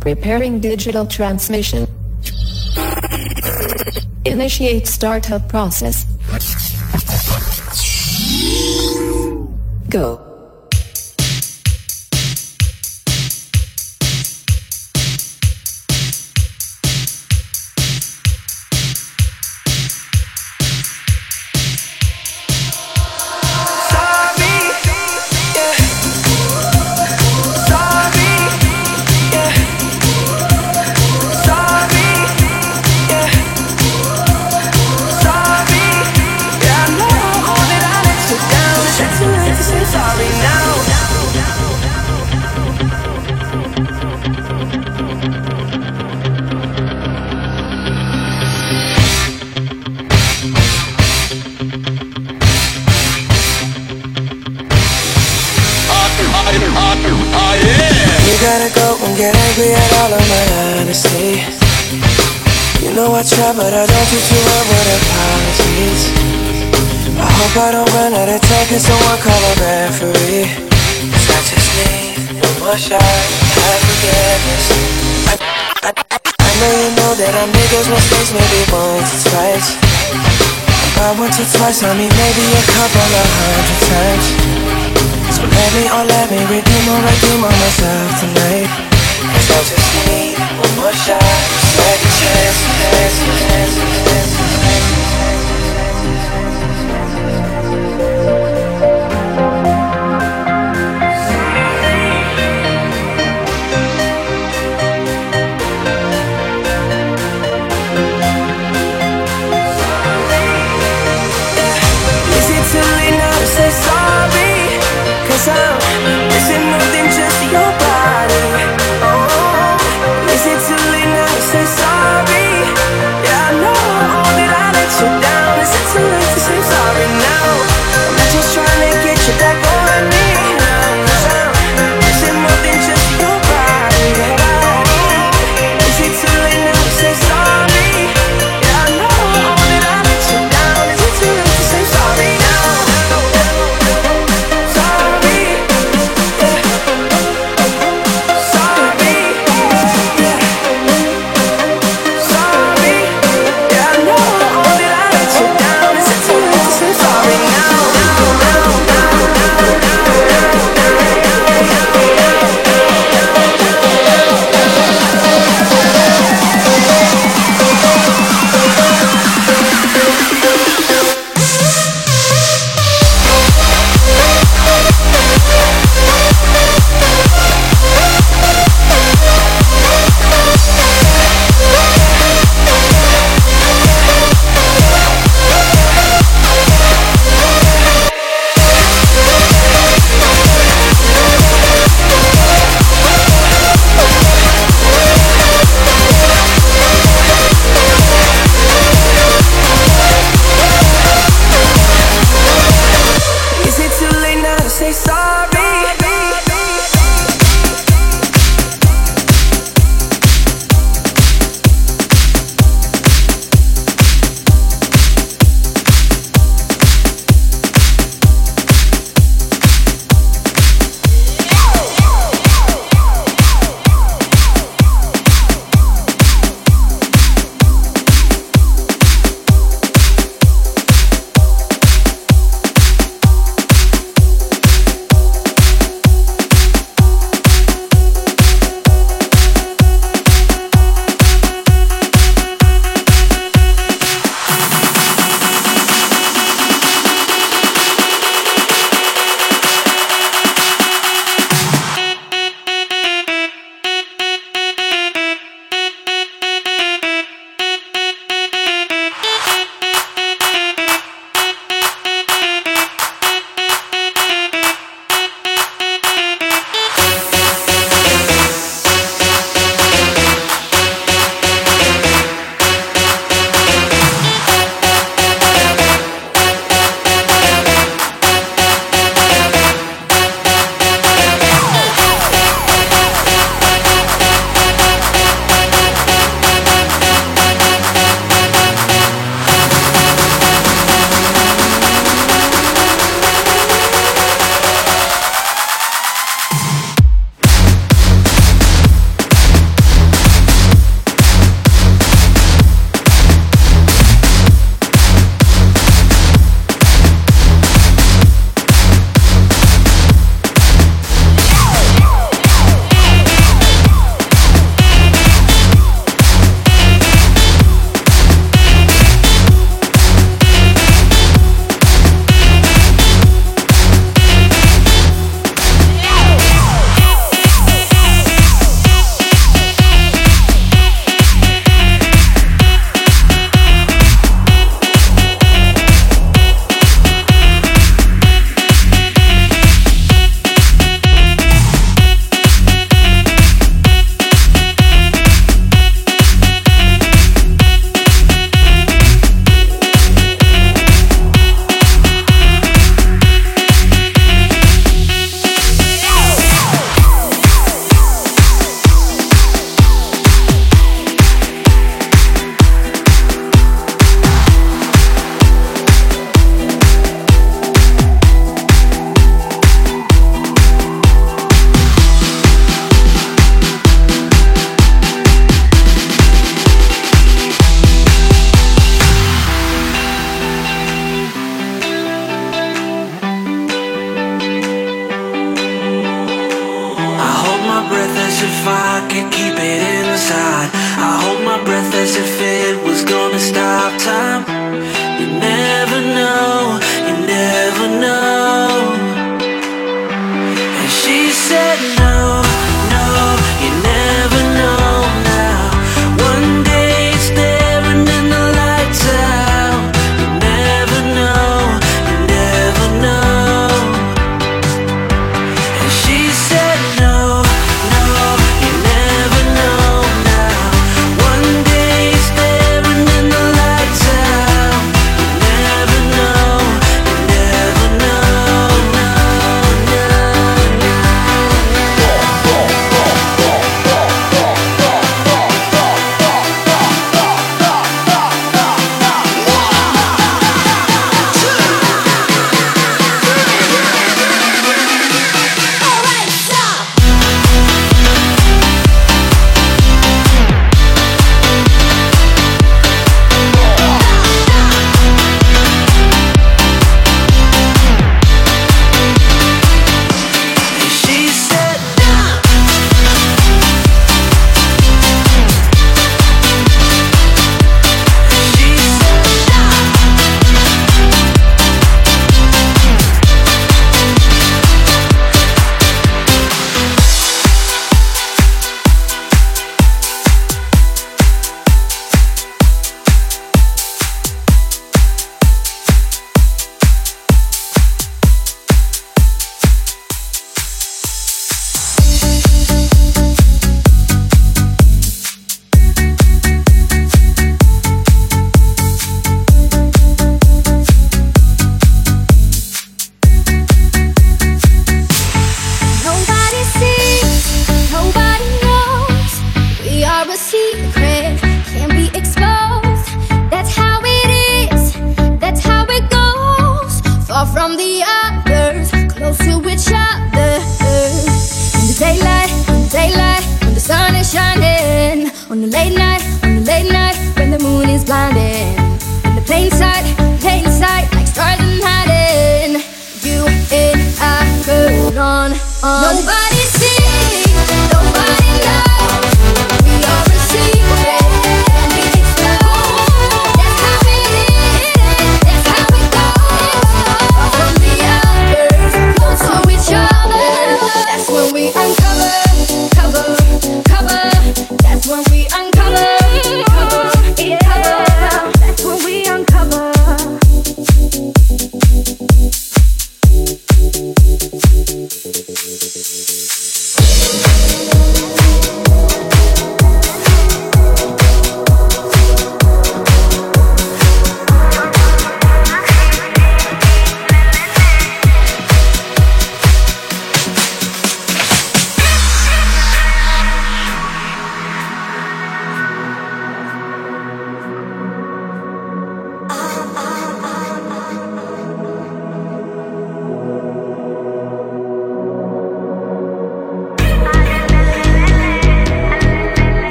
Preparing digital transmission. Initiate startup process. Go.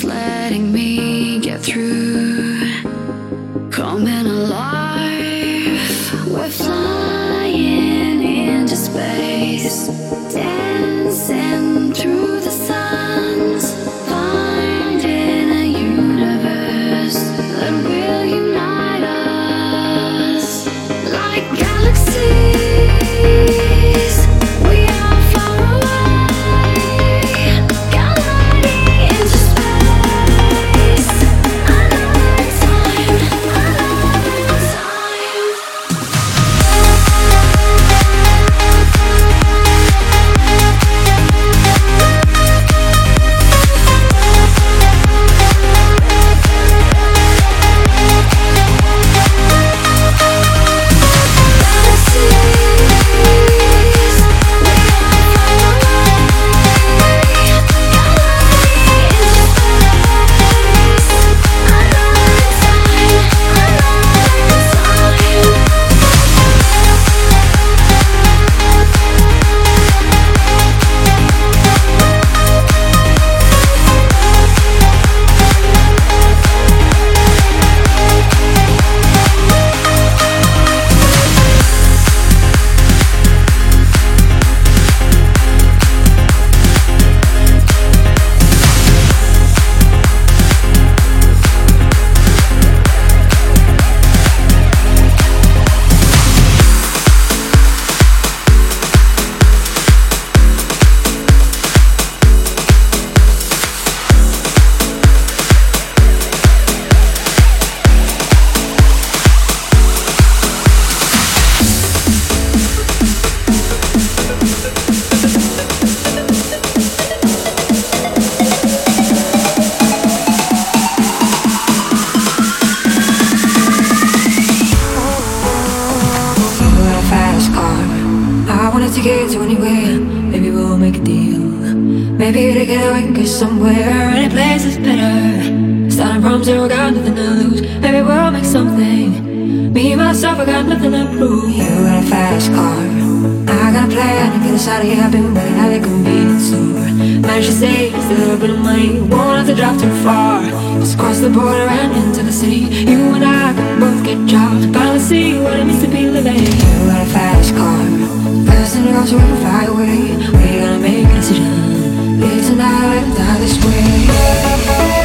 just letting me get through. been late, won't have to drive too far. Just cross the border and into the city. You and I can both get jobs. Finally see what it means to be living. You got a fast car, fast enough to run far away. We gotta make a decision. Live tonight, die this way.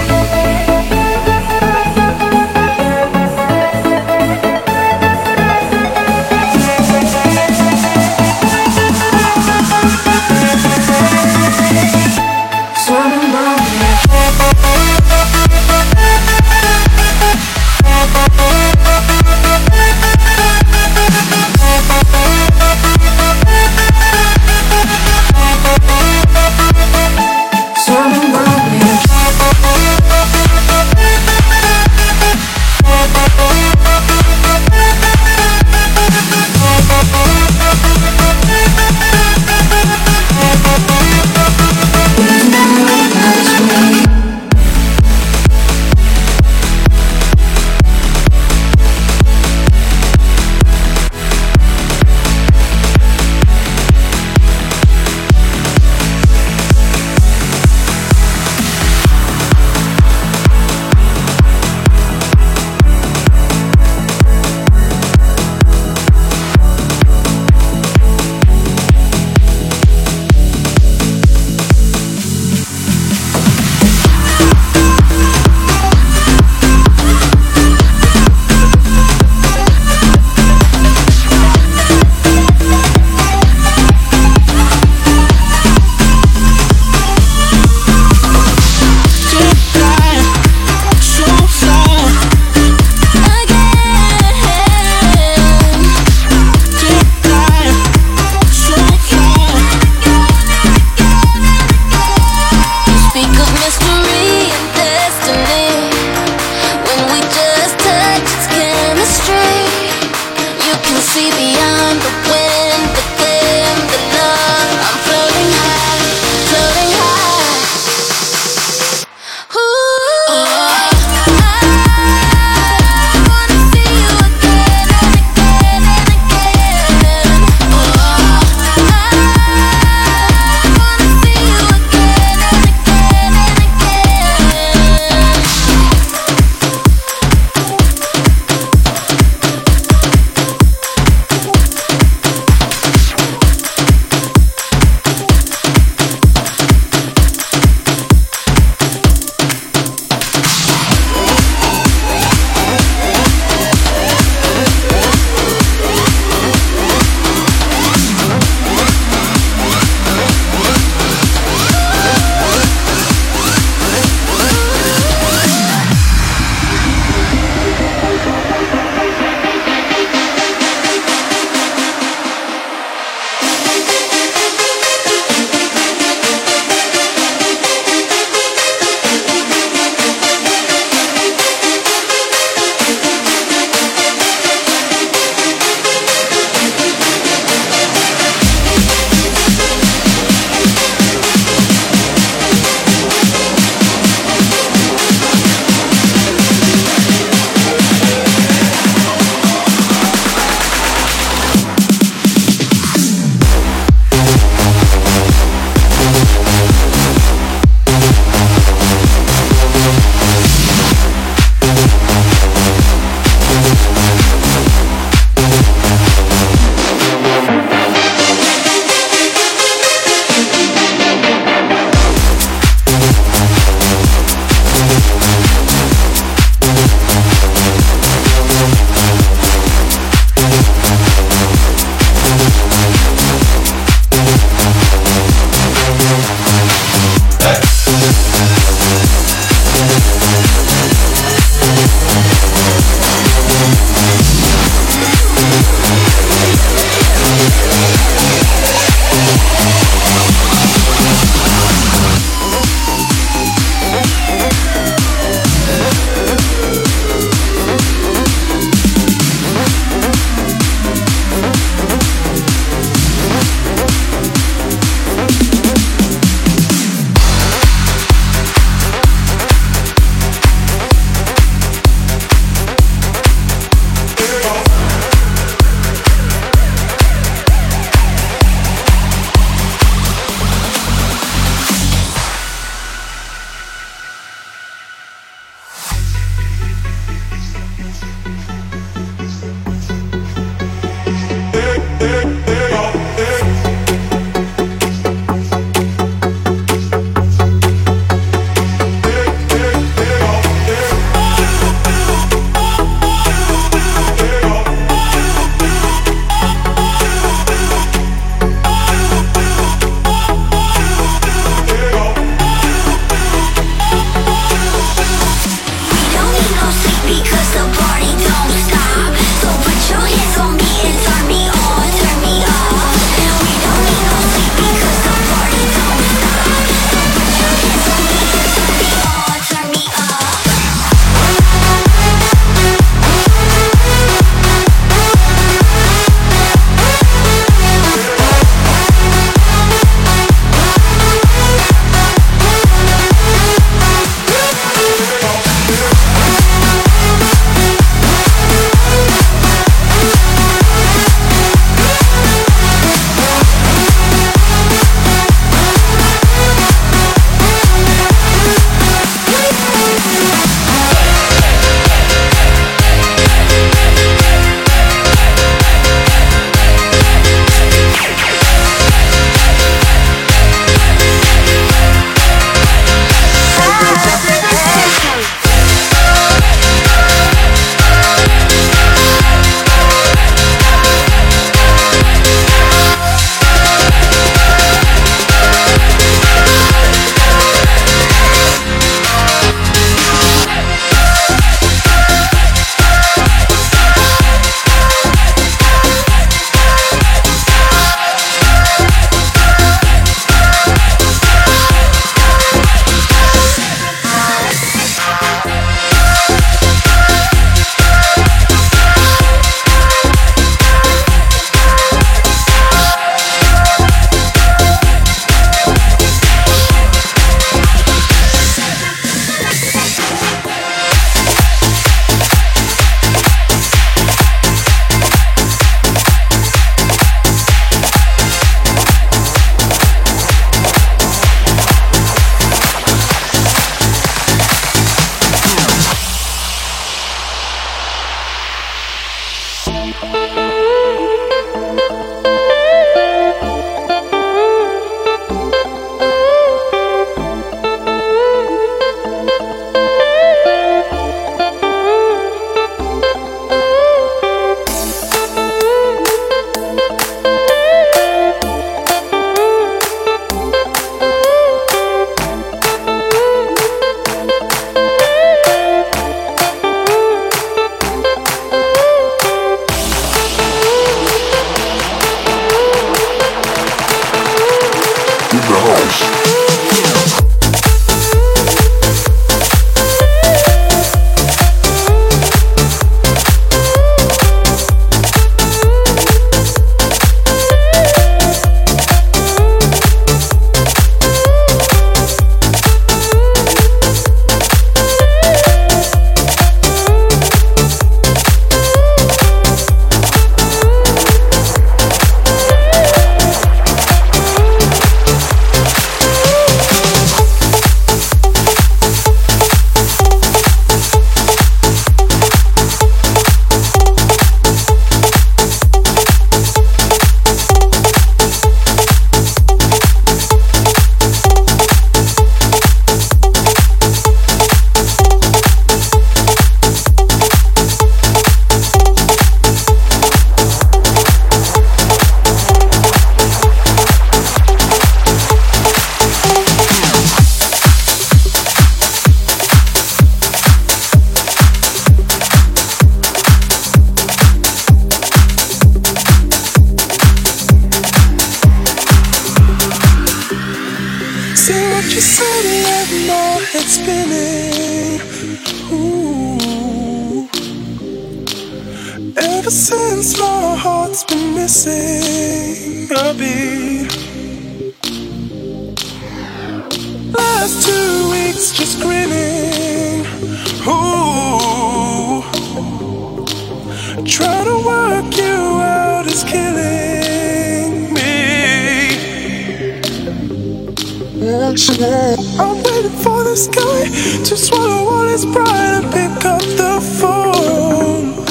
I'm waiting for the sky to swallow all its pride and pick up the phone.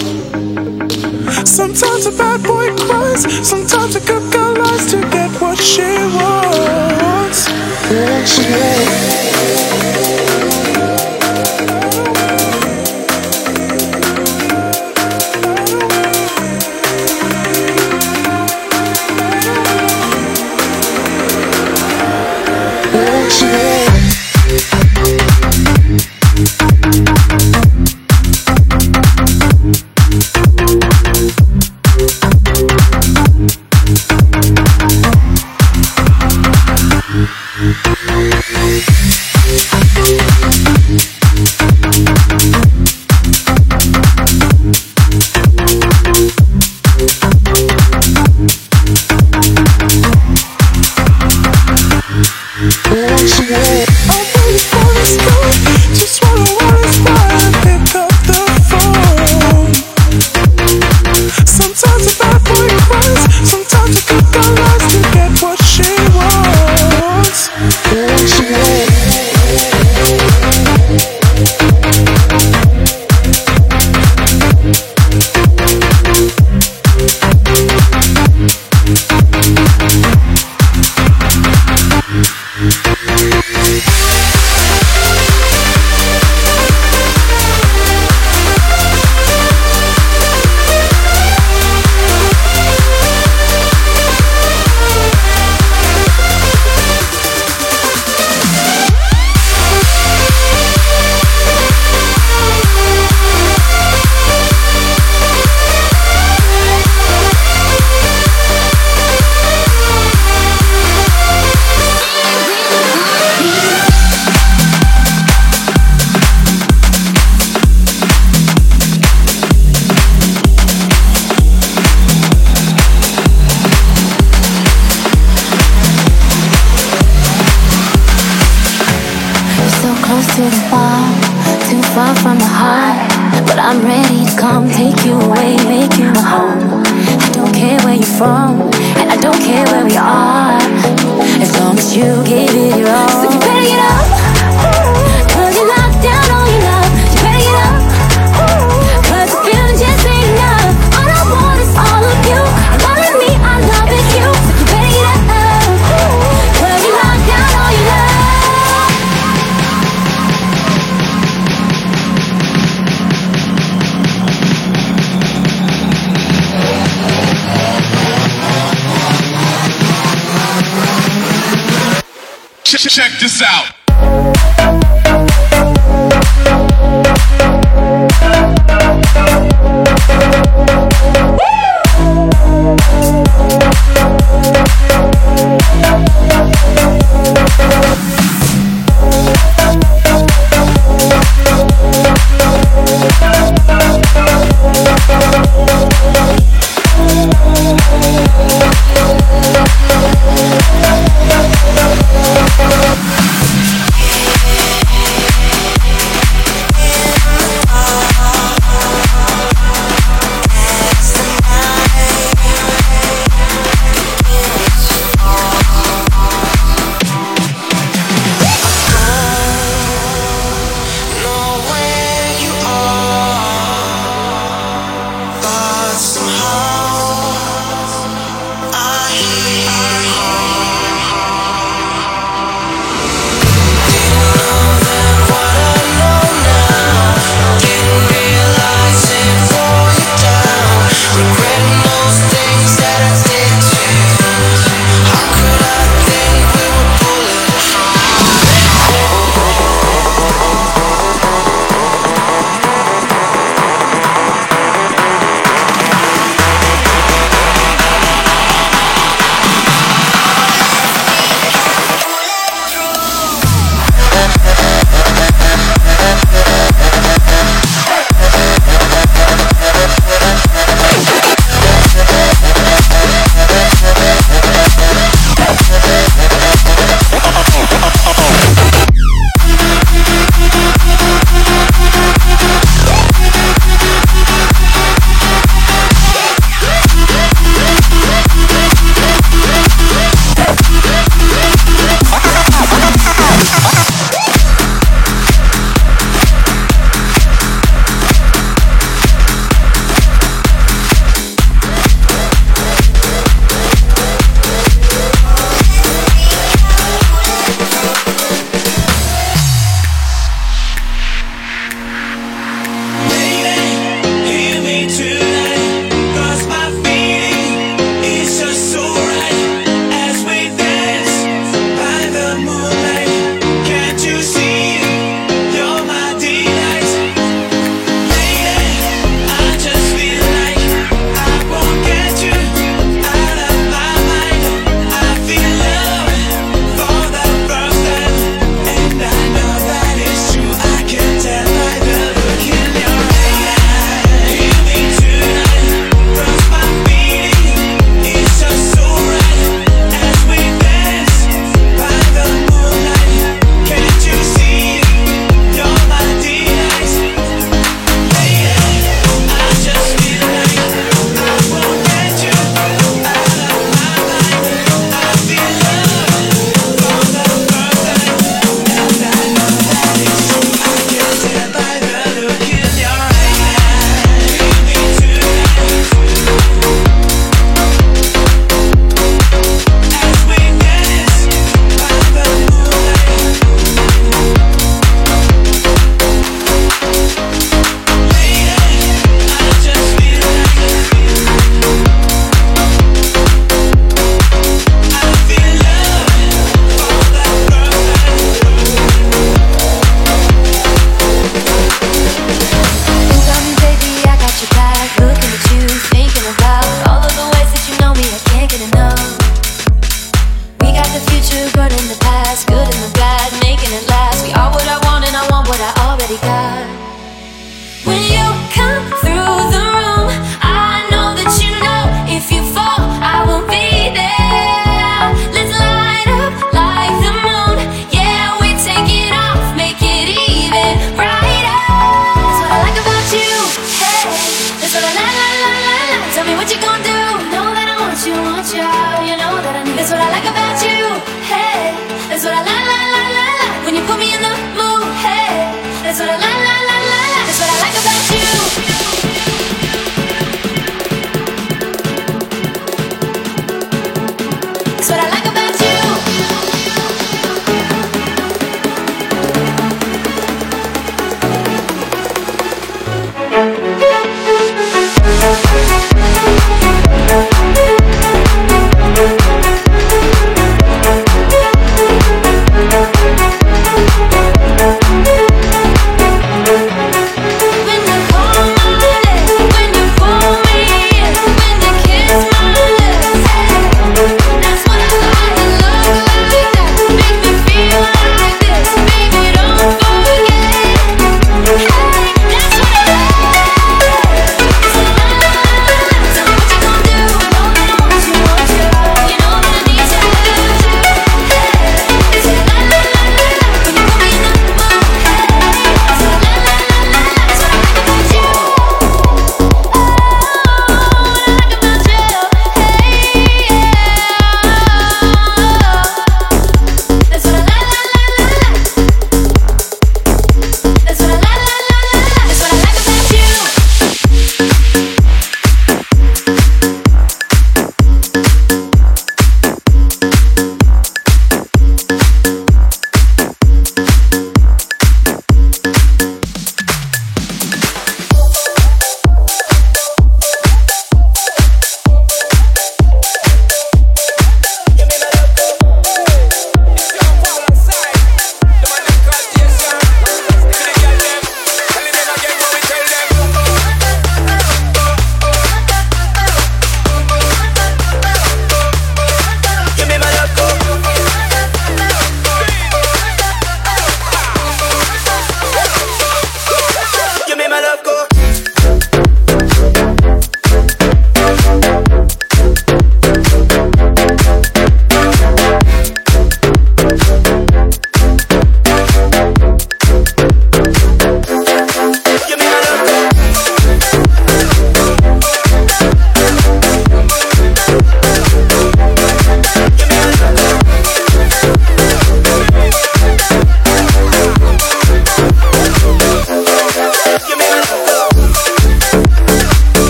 Sometimes a bad boy cries, sometimes a good girl lies to get what she wants.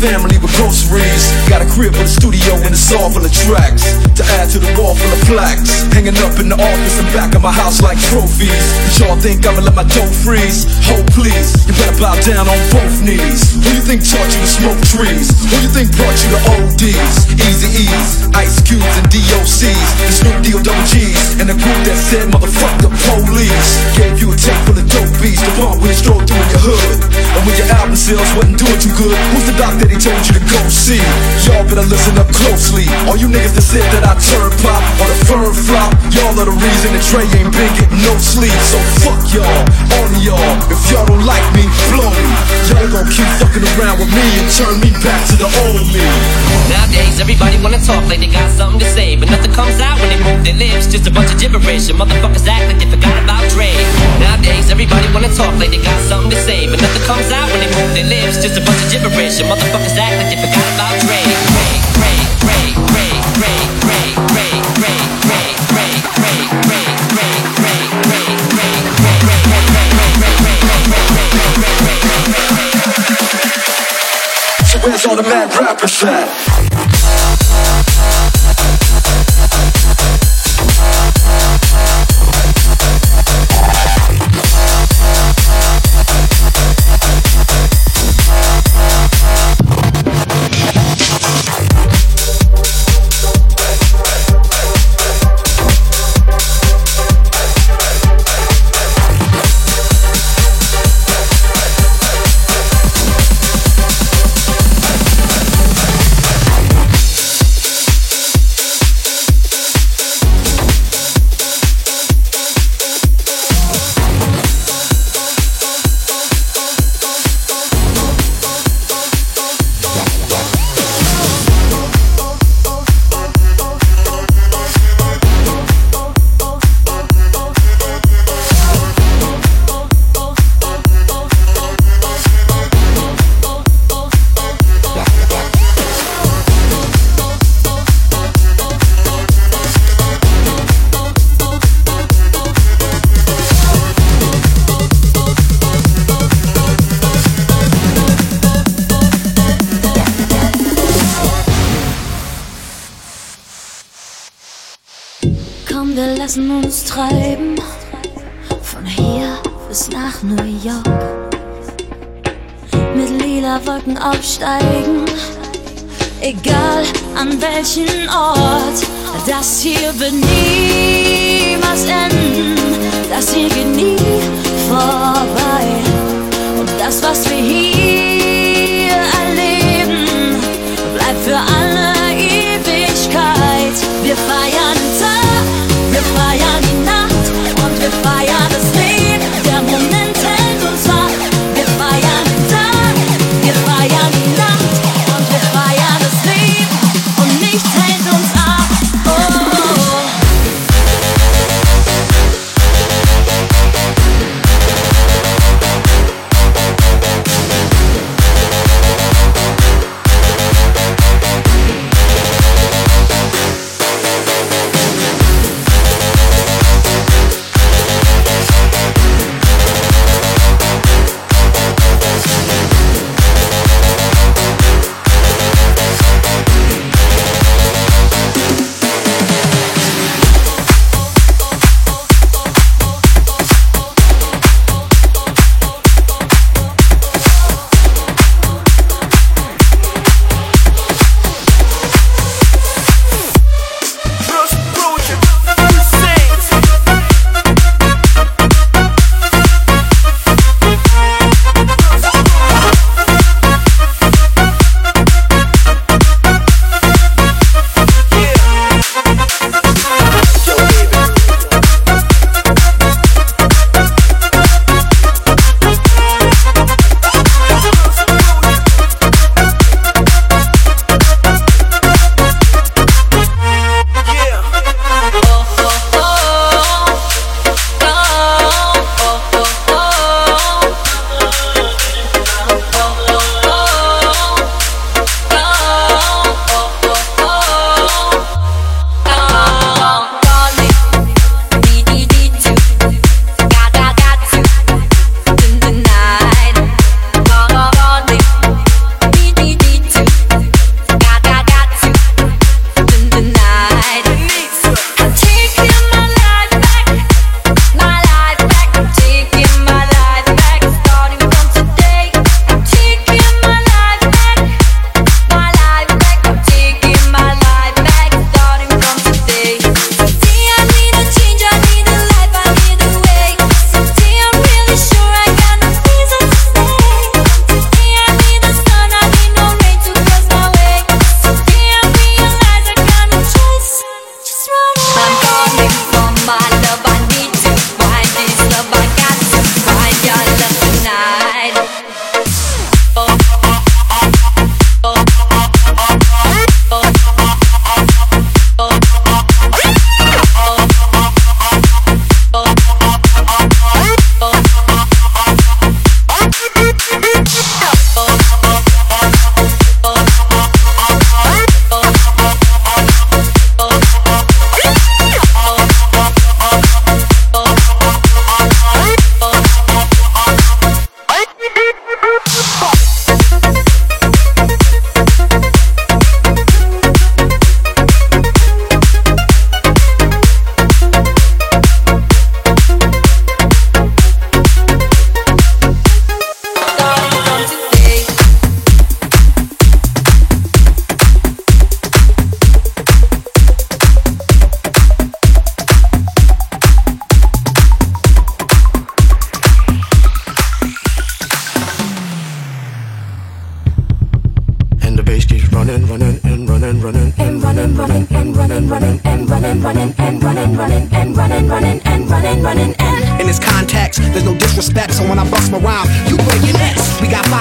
Think I'ma add to the call for the clax hanging up in the office and back in my house like trophies y'all think I'ma let my dough freeze? Oh please, you better bow down on both knees. Who you think taught you to smoke trees? Who you think brought you to ODs? Easy E's, Ice Cubes and DOCs, the Snoop D-O double G's, and the group that said motherfuck the police. Gave you a tape full of dope beats to bump when you stroll through your hood. And when your album sales wasn't doing too good, who's the doc he told you to go see? Y'all better listen up closely. All you niggas that said that I turn pop or the firm flop, y'all are the reason that Trey ain't been getting no sleep. So fuck y'all, all of y'all. If y'all don't like me, blow me. Y'all gon' keep fucking around with me and turn me back to the old me. Nowadays, everybody wanna talk like they got something to say, but nothing comes out when they move their lips. Just a bunch of gibberish, and motherfuckers act like they forgot about Dre. Nowadays, everybody wanna talk like they got something to say, but nothing comes out when they move their lips. Just a bunch of gibberish, and motherfuckers motherfuckers act like you forgot about Dre. Where's all the mad rappers at?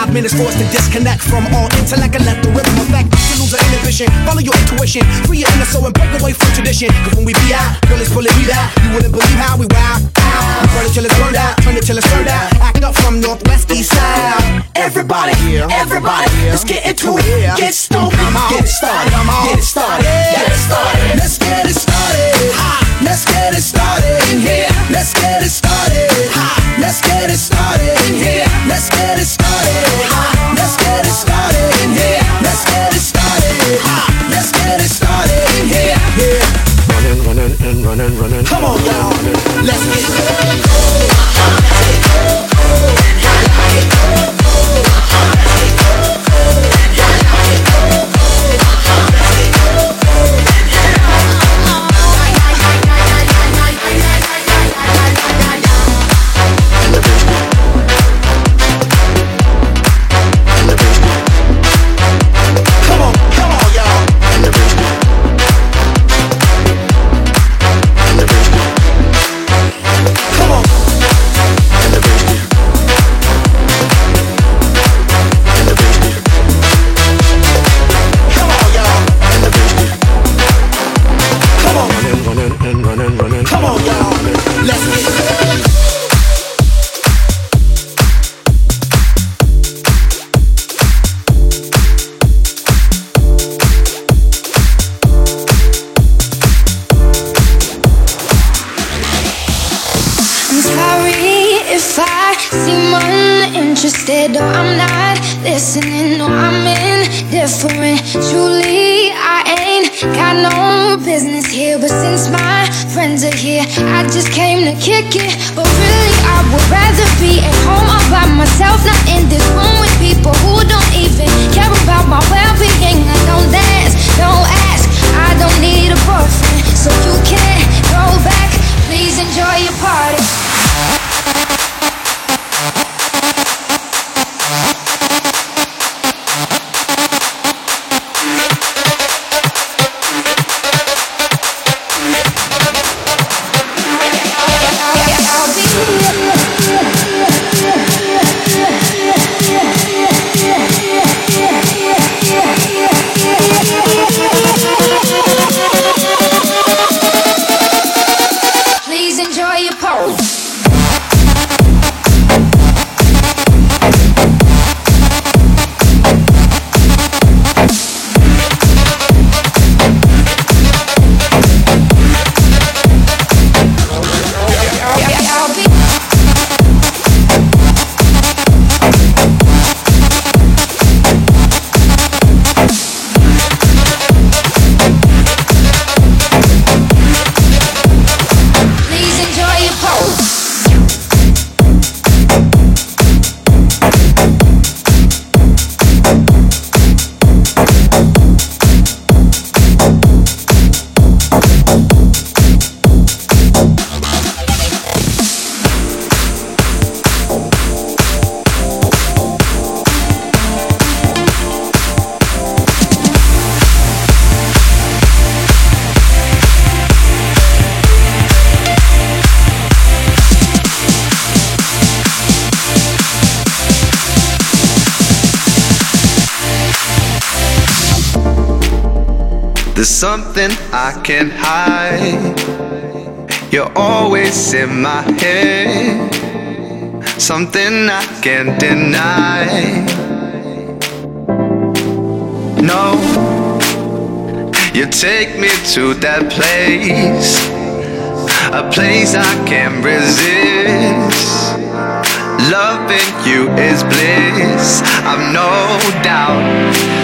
Five minutes for us to disconnect from all intellect and let the rhythm affect to lose our inhibition. Follow your intuition, free your inner soul and break away from tradition. Cause when we be out, girl, it's pulling me out. You wouldn't believe how we wow. We burn it till it's burned out, turn it till it's turned out. Act up from northwest, east side. Everybody, everybody, let's get into it. Get stoked, get it started, get it started, get it started. Let's get it started. Let's get it started in here. Let's get it started. Let's get it started in here. Let's get it started. Running, running. Come on, y'all. Let's get it. something I can hide. You're always in my head, something I can't deny. No, you take me to that place, a place I can't resist. Loving you is bliss, I've no doubt.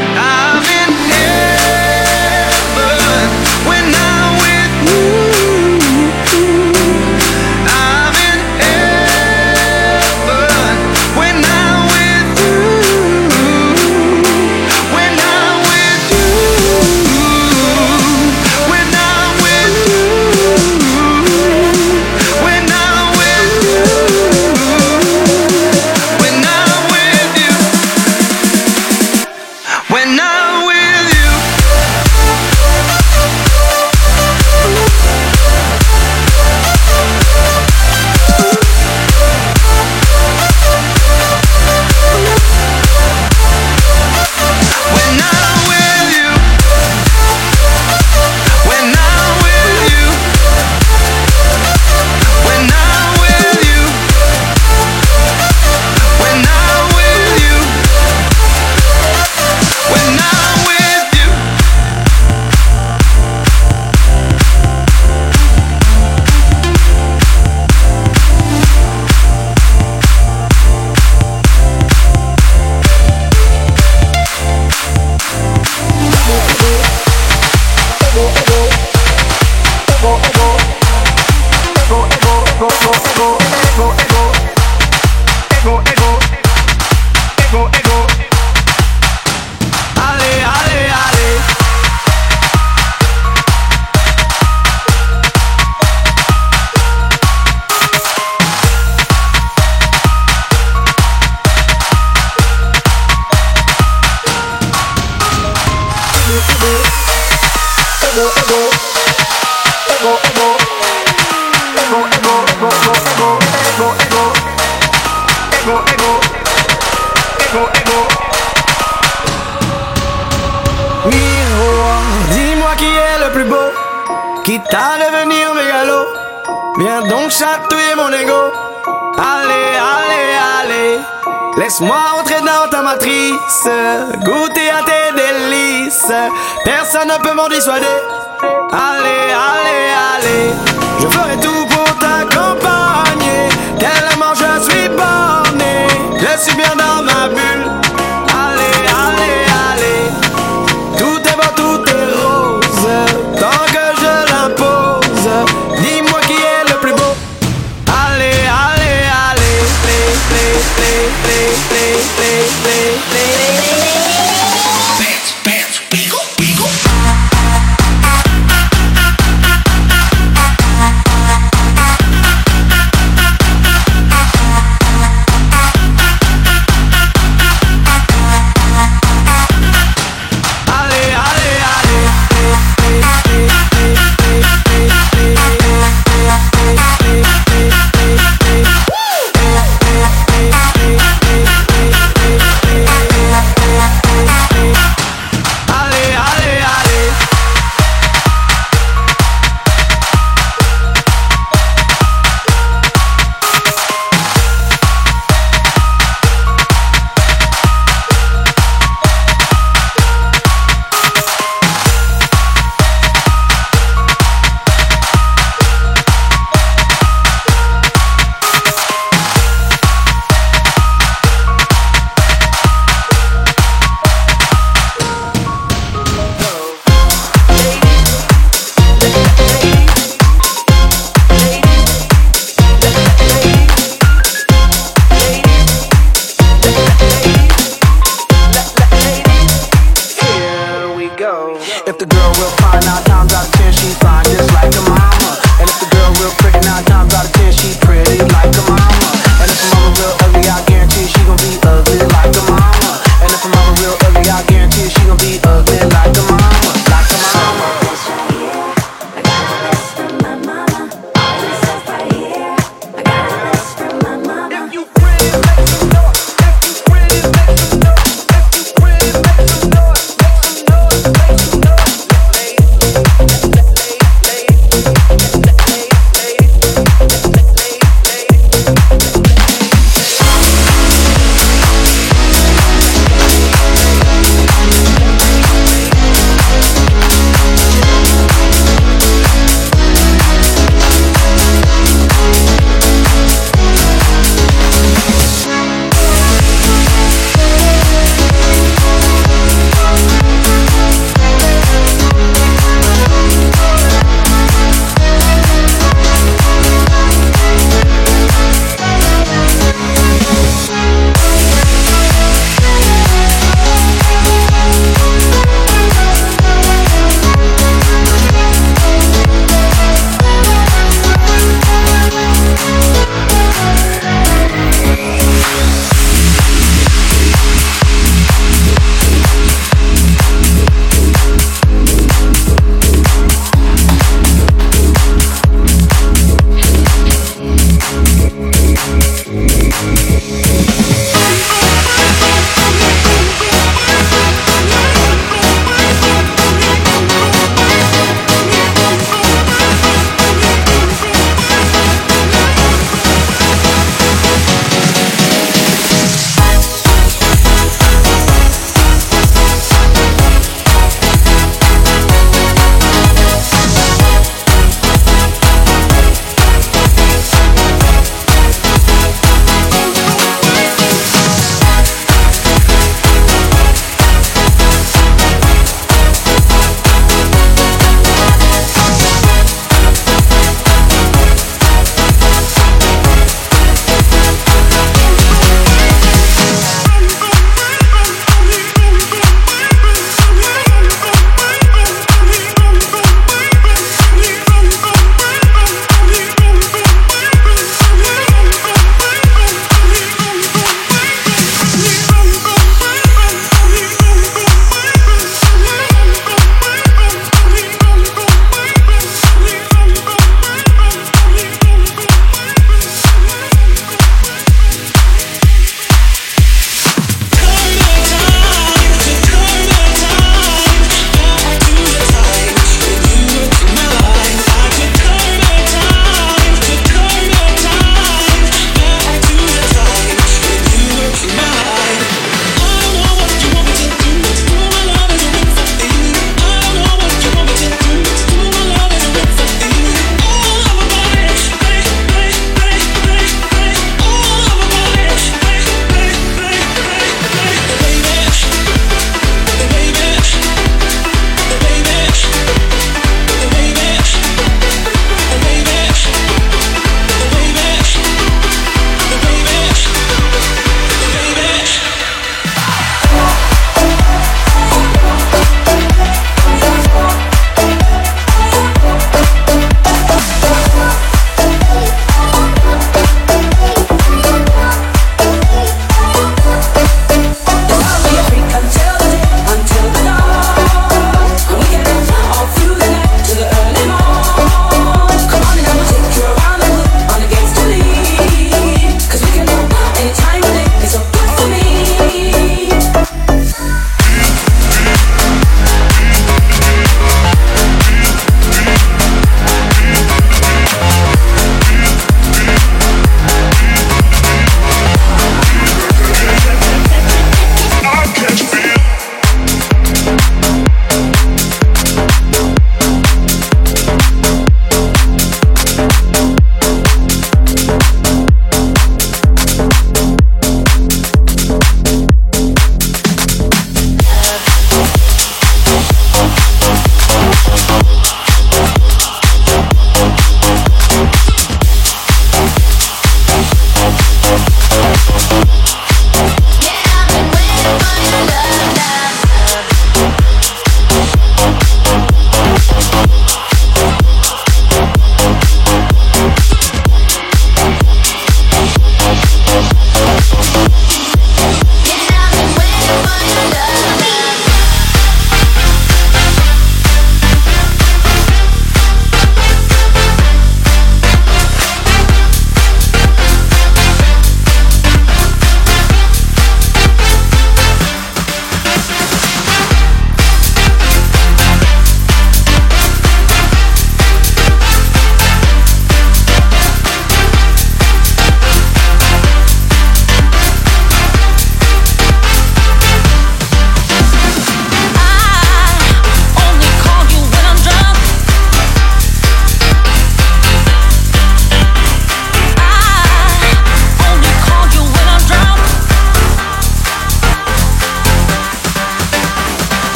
me swear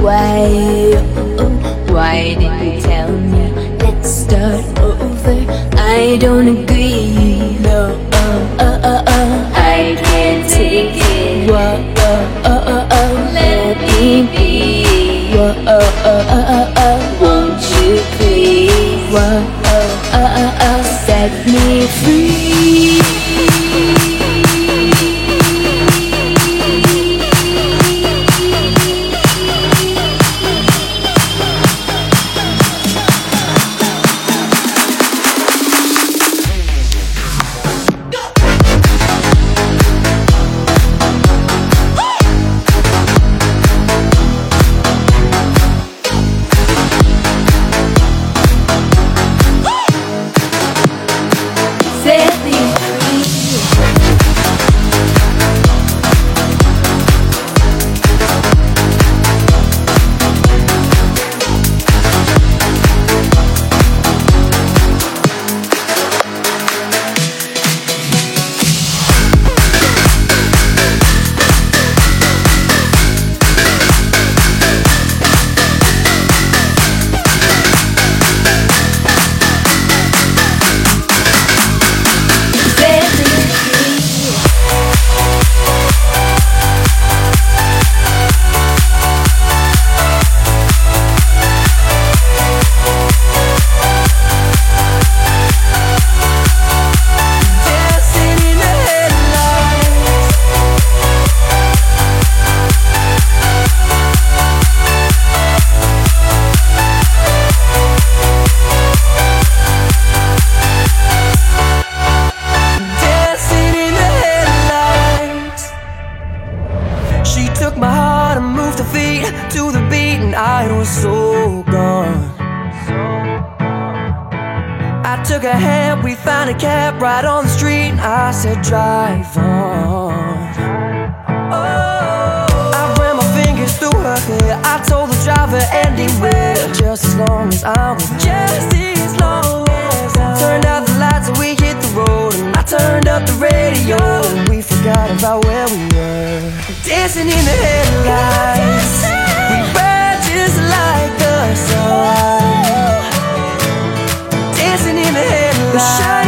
Why, oh, why did you tell me? Let's start over. I don't agree, no. Oh, oh, oh, oh. I can't take it. Whoa, oh, oh, oh, oh. Let me be. Whoa, oh, oh, oh, oh, oh. Won't you please? Whoa, oh, oh, oh, oh. Set me free. never ending. Just as long as I'm. Just as long as I Turned out the lights and we hit the road. And I turned up the radio. And we forgot about where we were. Dancing in the headlights. We ran just like the sun. Dancing in the headlights.